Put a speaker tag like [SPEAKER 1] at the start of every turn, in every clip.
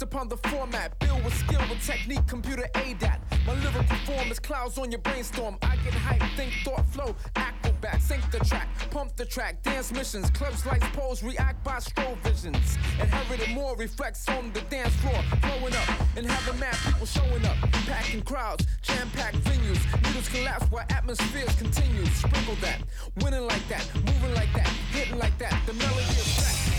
[SPEAKER 1] Lyrics upon the format, build with skill with technique, computer ADAT. My lyrical form is clouds on your brainstorm. I get hype, think, thought, flow, acrobat, sync the track, pump the track, dance missions, clubs, lights, poles, react by strobe visions. Inherited more reflects on the dance floor, blowing up and having mad people showing up, packing crowds, jam-packed venues. Needles collapse while atmospheres continue. Sprinkle that, winning like that, moving like that, hitting like that. The melody is back.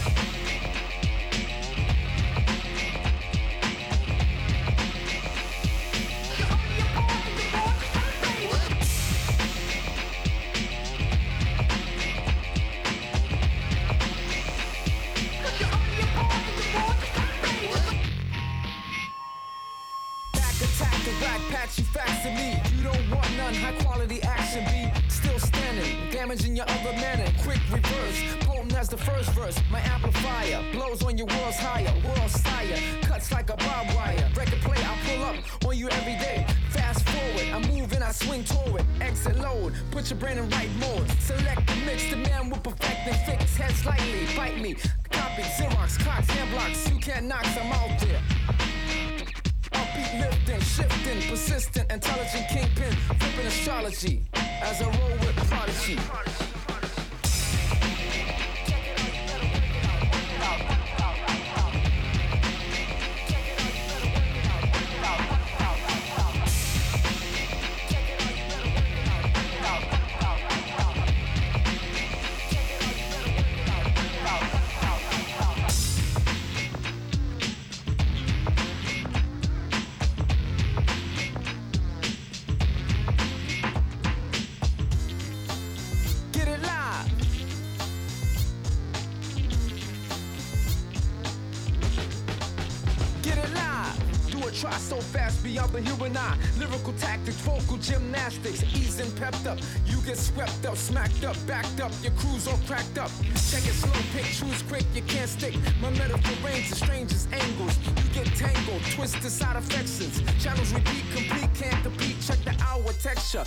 [SPEAKER 1] Try so fast beyond the human eye. Lyrical tactics, vocal gymnastics, easing pepped up. You get swept up, smacked up, backed up. Your crew's all cracked up. Check it slow, pick, choose quick. You can't stick. My metaphor range the strangest angles. You get tangled, twisted side affections. Channels repeat, complete, can't compete. Check the hour texture.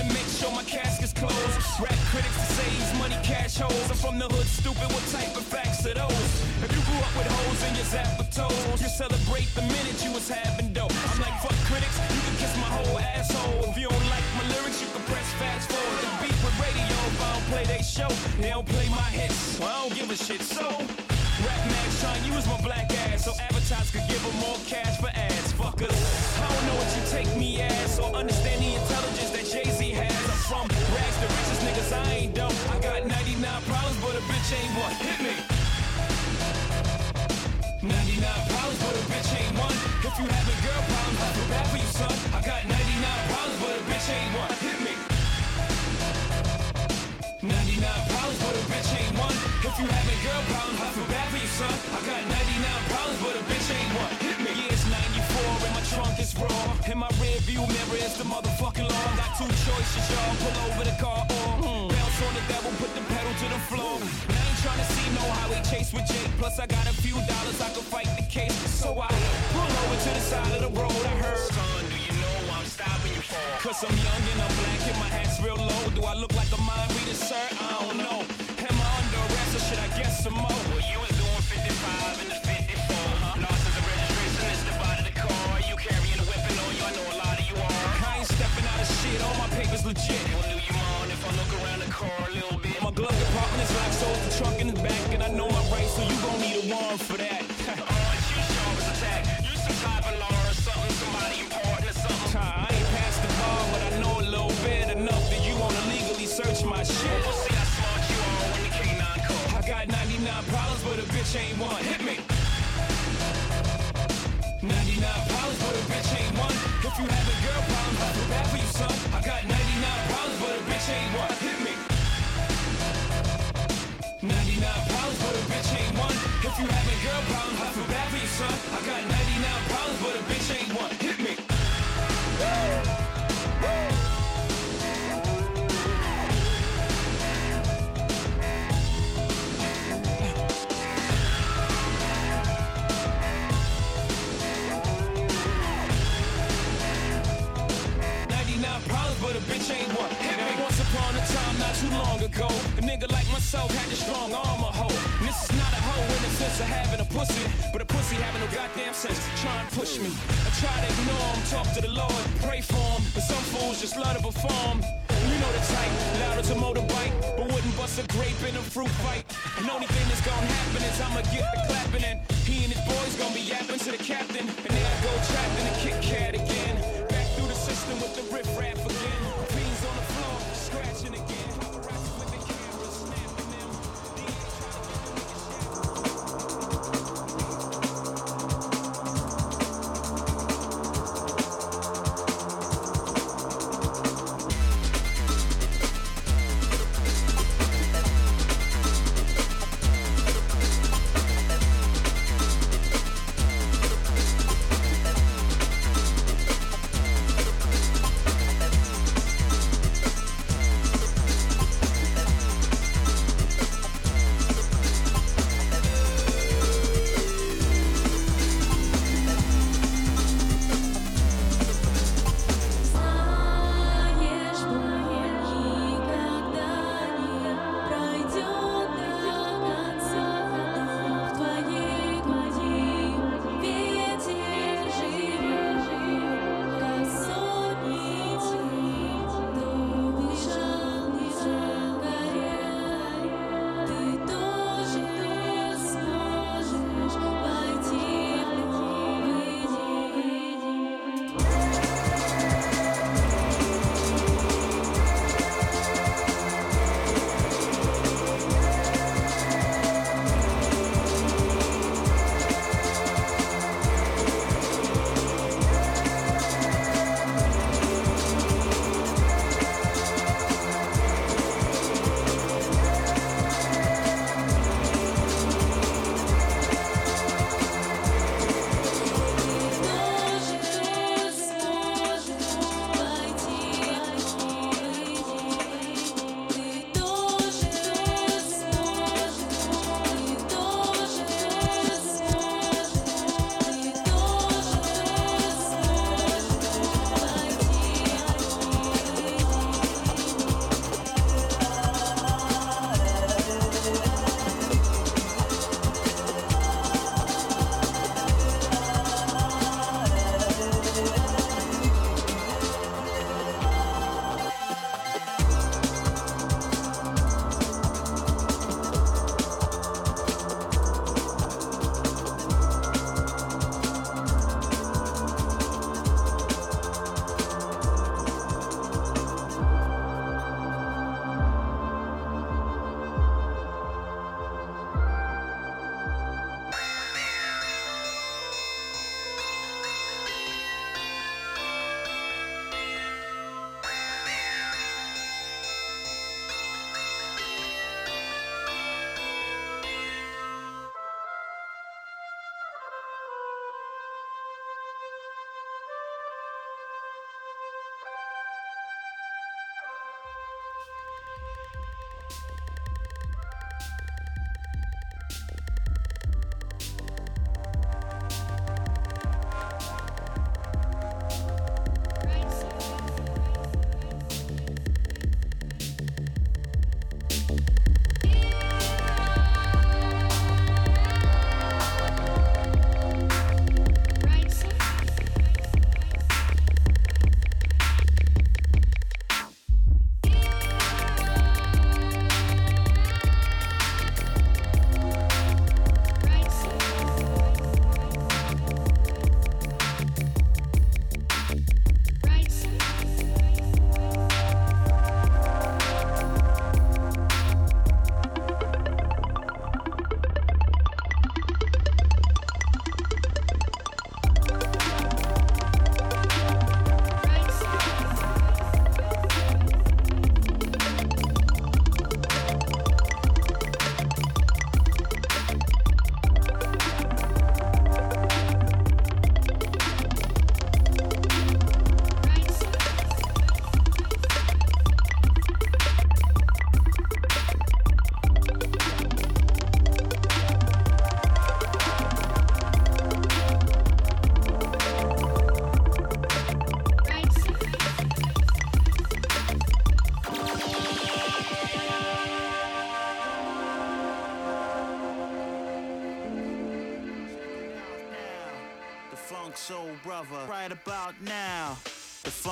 [SPEAKER 2] To make sure my casket's closed. Rap critics to say he's money cash holes. I'm from the hood, stupid. What type of facts are those? If you grew up with hoes in your zap of toes, you celebrate the minute you was having dope. I'm like, fuck critics, you can kiss my whole asshole. If you don't like my lyrics, you can press fast forward. The beat with radio, if I don't play they show, they don't play my hits. Well, I don't give a shit. So, Rap Max trying to use my black ass so advertisers could give them more cash for ads. Fuckers, I don't know what you take me as or understand the intelligence that Jay Z has. I'm from rags to riches, niggas. I ain't dumb. I got 99 problems, but a bitch ain't one. Hit me. 99 problems, but a bitch ain't one. If you having girl problems, I feel bad for you, son. I got 99 problems, but a bitch ain't one. Hit me. 99 problems, but a bitch ain't one. If you having girl problems, I feel bad for you, son. I got 99 problems, but a bitch ain't one. Hit me. Yeah, it's 94 and my trunk is raw. In my rear view mirror is the law. Got two choices, y'all. Pull over the car or mm, bounce on the devil, put the pedal to the floor. And I ain't trying to see no highway chase with Jake. Plus, I got a few dollars, I can fight the case. So I pull over to the side of the road. I heard. Son, do you know I'm stopping you for? Cause I'm young and I'm black and my hat's real low. Do I look like a mind reader, sir? I don't know. Am I under arrest or should I guess some more? Well, you was my papers legit. Do you if I look around the car a little bit? My glove compartment is locked, so the trunk in the back. And I know my rights, so you gon' need a warrant for that. you. You some type of or something, somebody important. I ain't the bar, but I know a little bit enough that you search my shit. We'll see how smart you are when the K9 call. I got 99 problems, but a bitch ain't one. Hit me. 99 problems, If you have a girl problems, I feel bad for you, son. I got 99 problems, but a bitch ain't one. Hit me. 99 problems, but a bitch ain't one. If you having girl problems, I feel bad for you, son. I got 99 a bitch ain't one. Hit me. Once upon a time, not too long ago, a nigga like myself had a strong arm, a hoe. And this is not a hoe in the sense of having a pussy, but a pussy having no goddamn sense. Try and push me. I try to ignore him, talk to the Lord, pray for him. But some fools just love to perform. You know the type, loud as a motorbike, but wouldn't bust a grape in a fruit fight. And only thing that's gonna happen is I'ma get the clapping, and he and his boys gonna be yapping to the captain. And then I go trapped in a Kit Kat again.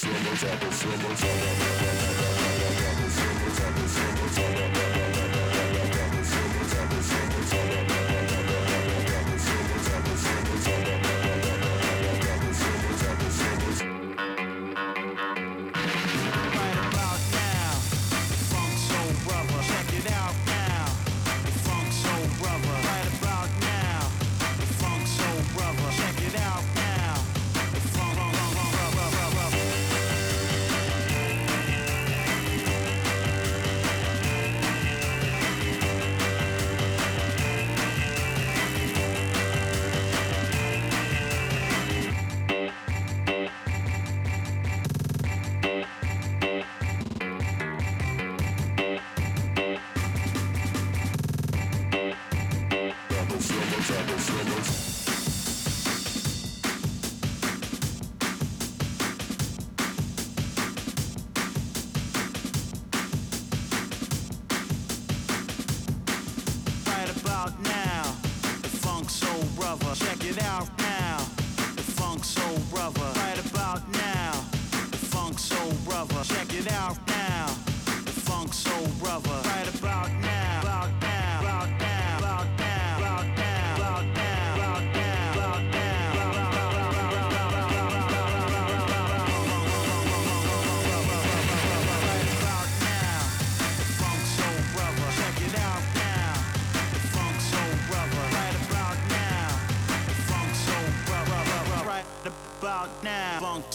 [SPEAKER 3] feelings, I got feelings.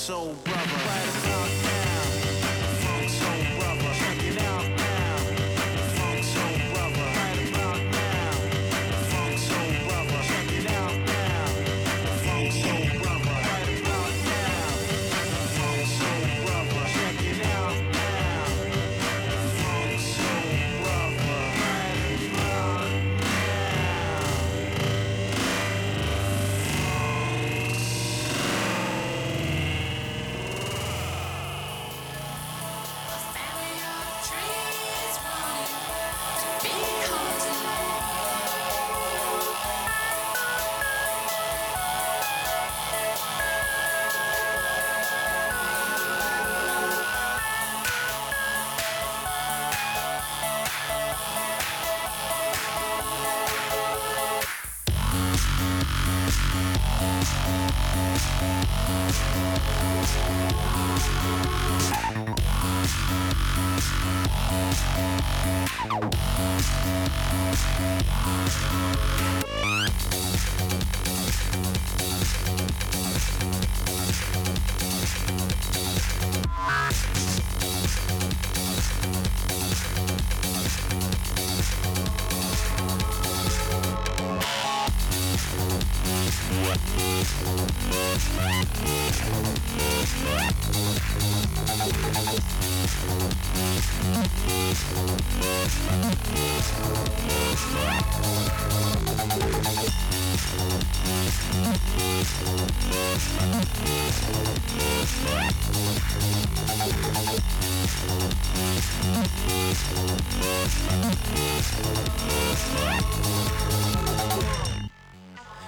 [SPEAKER 3] so
[SPEAKER 4] bright.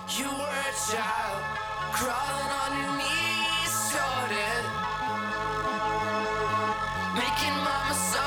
[SPEAKER 4] You were a child. Making mama so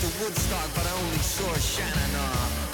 [SPEAKER 4] to
[SPEAKER 5] Woodstock, but I only saw Shannon.
[SPEAKER 6] Uh,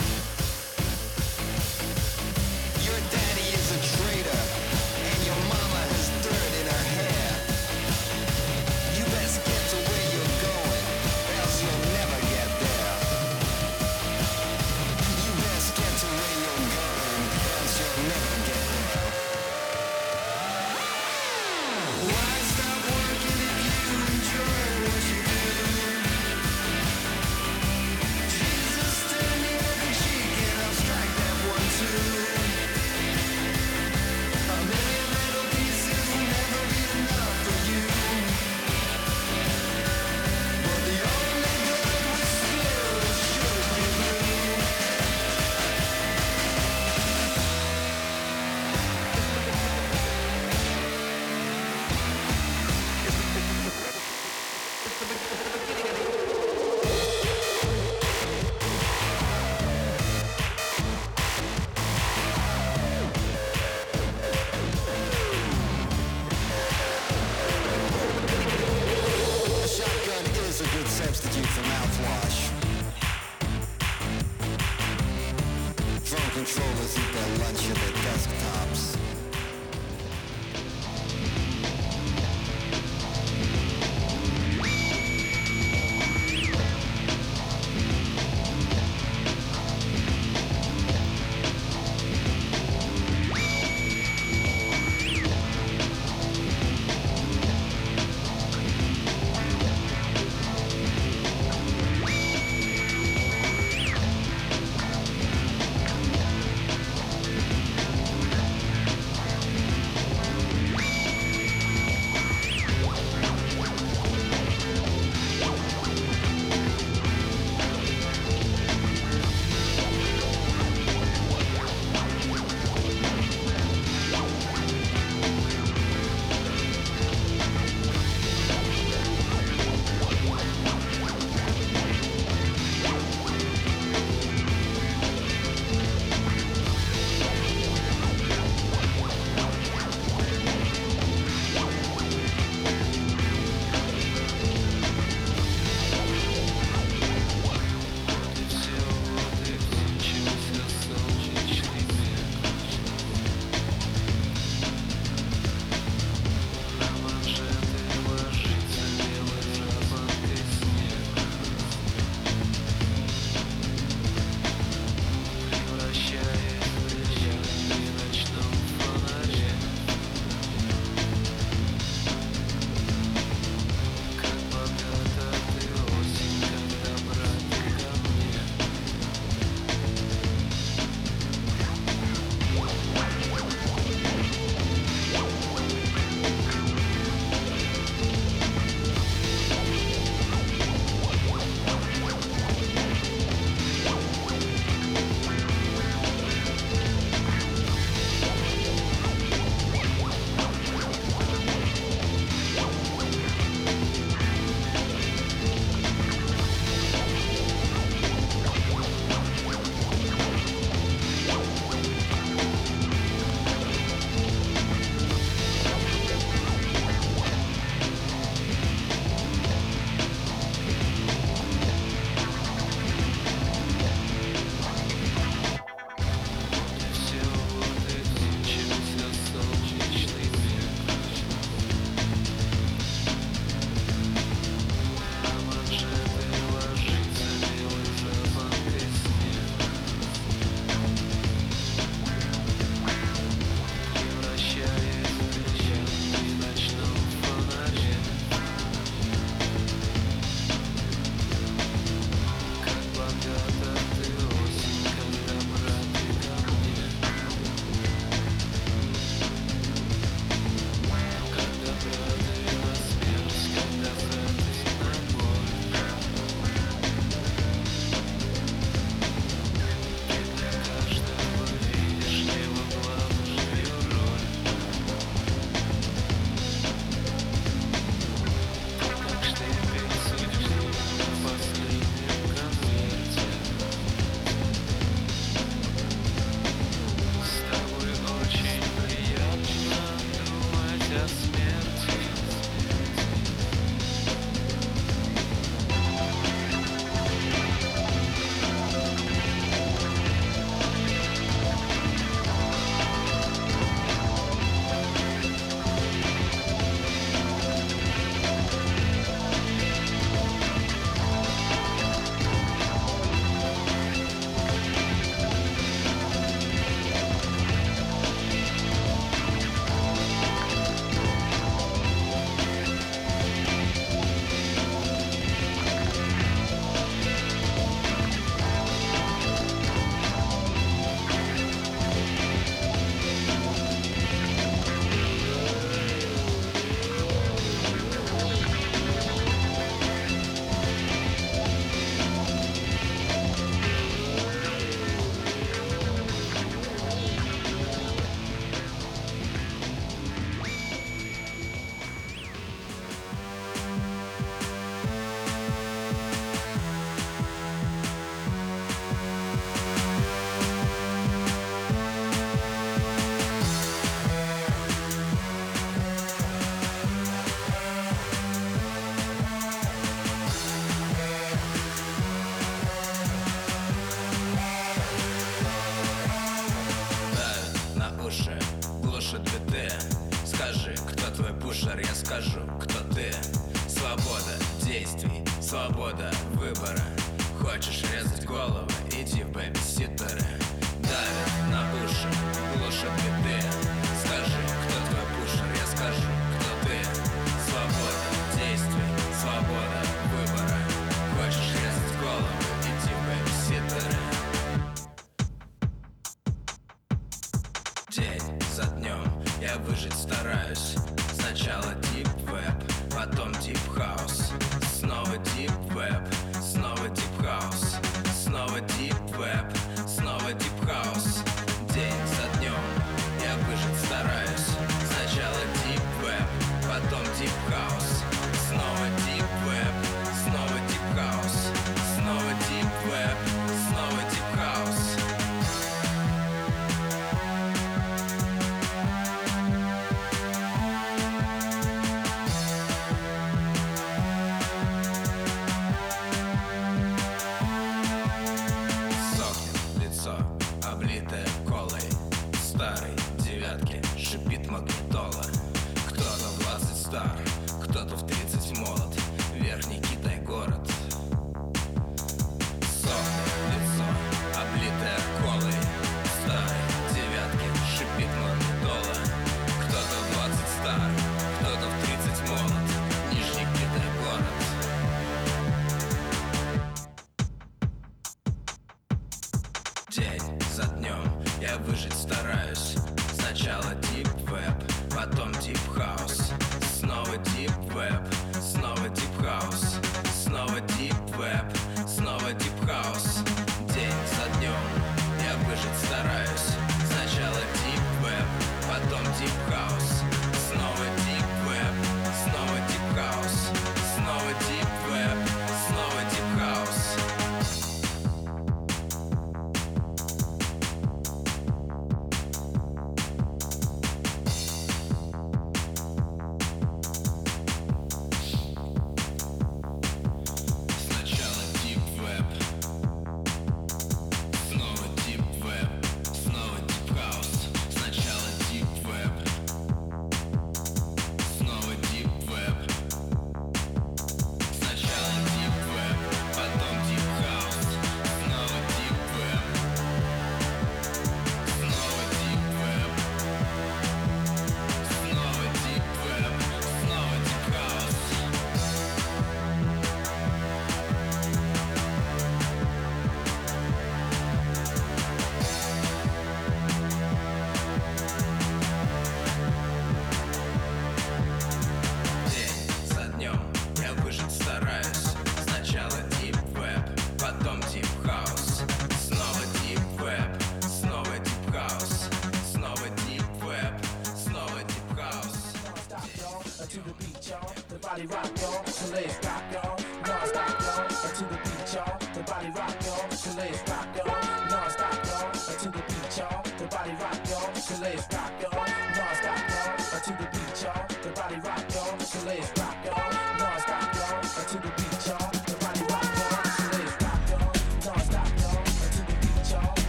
[SPEAKER 6] Body rock, y'all. So let's rock, y'all.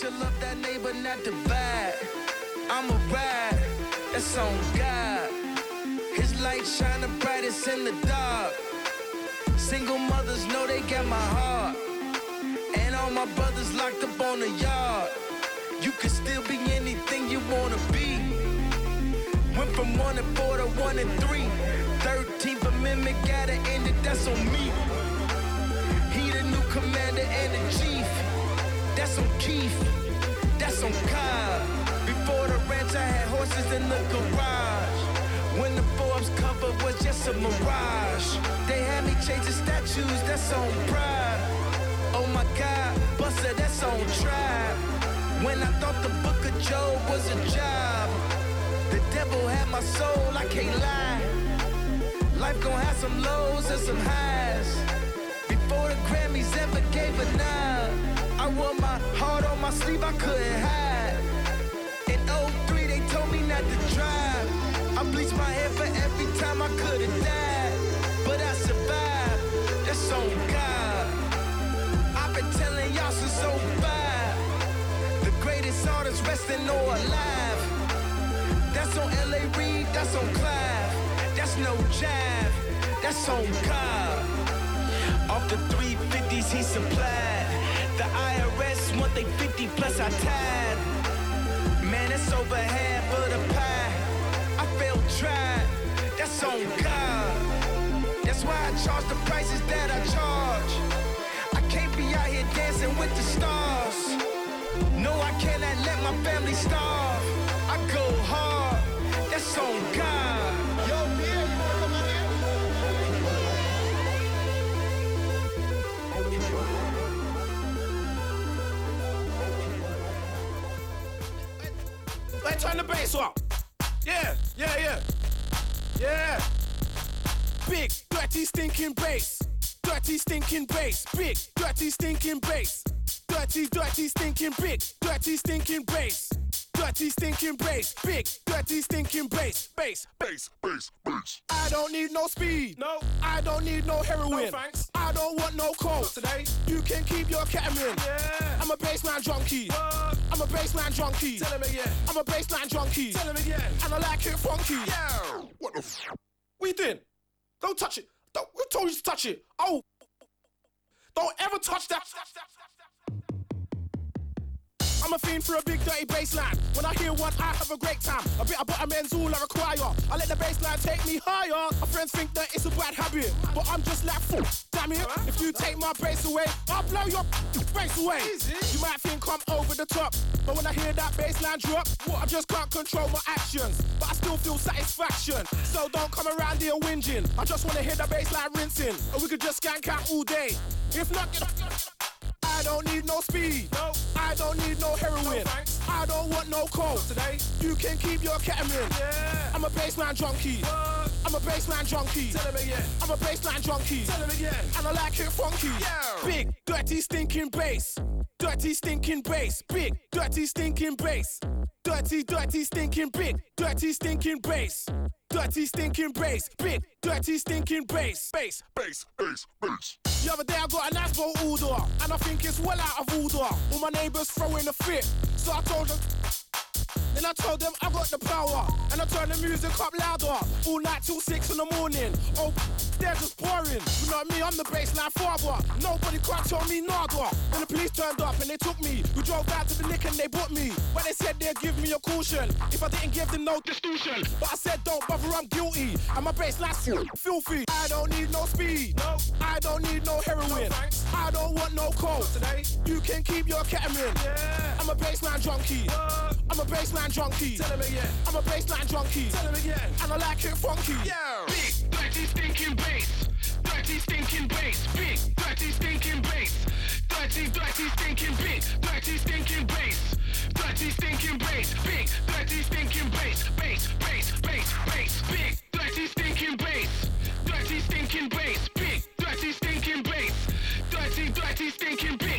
[SPEAKER 7] should love that neighbor, not divide. I'm a ride, that's on God. His light shine the brightest in the dark. Single mothers know they got my heart. And all my brothers locked up on the yard. You can still be anything you wanna be. Went from one and four to one and three. 13th Amendment gotta end it, that's on me. He the new commander and the chief. That's on Keith. That's on Cobb. Before the ranch, I had horses in the garage. When the Forbes cover was just a mirage. They had me chasing statues, that's on pride. Oh my God, Buster, that's on tribe. When I thought the book of Job was a job. The devil had my soul, I can't lie. Life gon' have some lows and some highs. Before the Grammys ever gave a nod, I wore my heart on my sleeve, I couldn't hide. In 03, they told me not to drive. I bleached my hair for every time I could've died. But I survived, that's on God. I've been telling y'all since 05. The greatest artists resting or alive. That's on LA Reid, that's on Clive. That's no jive, that's on God. Off the 350s he supplied. The IRS want they 50 plus I tied. Man, it's over half of the pie. I felt tried, that's on God. That's why I charge the prices that I charge. I can't be out here dancing with the stars. No, I cannot let my family starve. I go hard, that's on God.
[SPEAKER 8] Let's turn the bass up. Yeah, yeah, yeah. Yeah. Big, dirty, stinking bass. Dirty, stinking bass. Big, dirty, stinking bass. Dirty, dirty, stinking big. Dirty, stinking bass. Dirty, stinking bass. Big, dirty, stinking bass. Bass, bass, bass, bass. I don't need no speed. No. I don't need no heroin.
[SPEAKER 6] No, thanks.
[SPEAKER 8] I don't want no coke.
[SPEAKER 6] Today,
[SPEAKER 8] You can keep your ketamine.
[SPEAKER 6] yeah.
[SPEAKER 8] I'm a bassline junkie.
[SPEAKER 6] What?
[SPEAKER 8] I'm a bassline junkie.
[SPEAKER 6] Tell him again.
[SPEAKER 8] I'm a bassline junkie.
[SPEAKER 6] Tell him again.
[SPEAKER 8] And I like it funky.
[SPEAKER 6] Yeah.
[SPEAKER 8] What the f? What you doing? Don't touch it. Don't, who told you to touch it? Oh. Don't ever touch that. I'm a fiend for a big dirty bassline. When I hear one, I have a great time. A bit of butterman's all I require. I let the bassline take me higher. My friends think that it's a bad habit, but I'm just like fool. Damn it! If you take my bass away, I'll blow your face away. You might think I'm over the top, but when I hear that bassline drop, I just can't control my actions. But I still feel satisfaction. So don't come around here whinging. I just wanna hear the bassline rinsing, or we could just skank out all day. If not, get I don't need no speed.
[SPEAKER 6] No.
[SPEAKER 8] I don't need no heroin.
[SPEAKER 6] thanks.
[SPEAKER 8] I don't want no coke.
[SPEAKER 6] Today,
[SPEAKER 8] You can keep your ketamine.
[SPEAKER 6] yeah.
[SPEAKER 8] I'm a bassline junkie.
[SPEAKER 6] What?
[SPEAKER 8] I'm a bassline junkie.
[SPEAKER 6] Tell him again.
[SPEAKER 8] I'm a bassline junkie.
[SPEAKER 6] Tell him again.
[SPEAKER 8] And I like it funky.
[SPEAKER 6] Yeah.
[SPEAKER 8] Big, dirty, stinking bass. Dirty, stinking bass. Big, dirty, stinking bass. Dirty, dirty, stinking big. Dirty, stinking bass. Dirty, stinking bass. Big, dirty, stinking bass. Bass, bass, bass, bass. The other day I got a nice boat order, and I think it's well out of order. All my neighbors throwing a fit, so I told them. Then I told them I got the power, and I turned the music up louder, all night till six in the morning. Oh, they're just boring. You know me, I'm the bassline father. Nobody can't tell me nada. Then the police turned up and they took me. We drove out to the nick and they bought me. When they said they'd give me a caution if I didn't give them no distortion. But I said don't bother, I'm guilty. And my bassline's filthy. I don't need no speed.
[SPEAKER 6] No.
[SPEAKER 8] I don't need no heroin.
[SPEAKER 6] No.
[SPEAKER 8] I don't want no coke.
[SPEAKER 6] Today,
[SPEAKER 8] You can keep your ketamine.
[SPEAKER 6] yeah.
[SPEAKER 8] I'm a bassline junkie. I'm a bassline junkie.
[SPEAKER 6] Tell him again.
[SPEAKER 8] I'm a bassline junkie.
[SPEAKER 6] Tell him again.
[SPEAKER 8] And I like it funky.
[SPEAKER 6] Yeah.
[SPEAKER 8] Big, dirty, stinking bass. Dirty, stinking bass. Big, dirty, stinking bass. Dirty, dirty, stinking big. Dirty, stinking bass. Dirty, stinking bass. Big, dirty, stinking bass. Bass, bass, bass, bass. Big, dirty, stinking bass. Dirty, stinking bass. Big, dirty, stinking bass. Dirty, dirty, stinking big.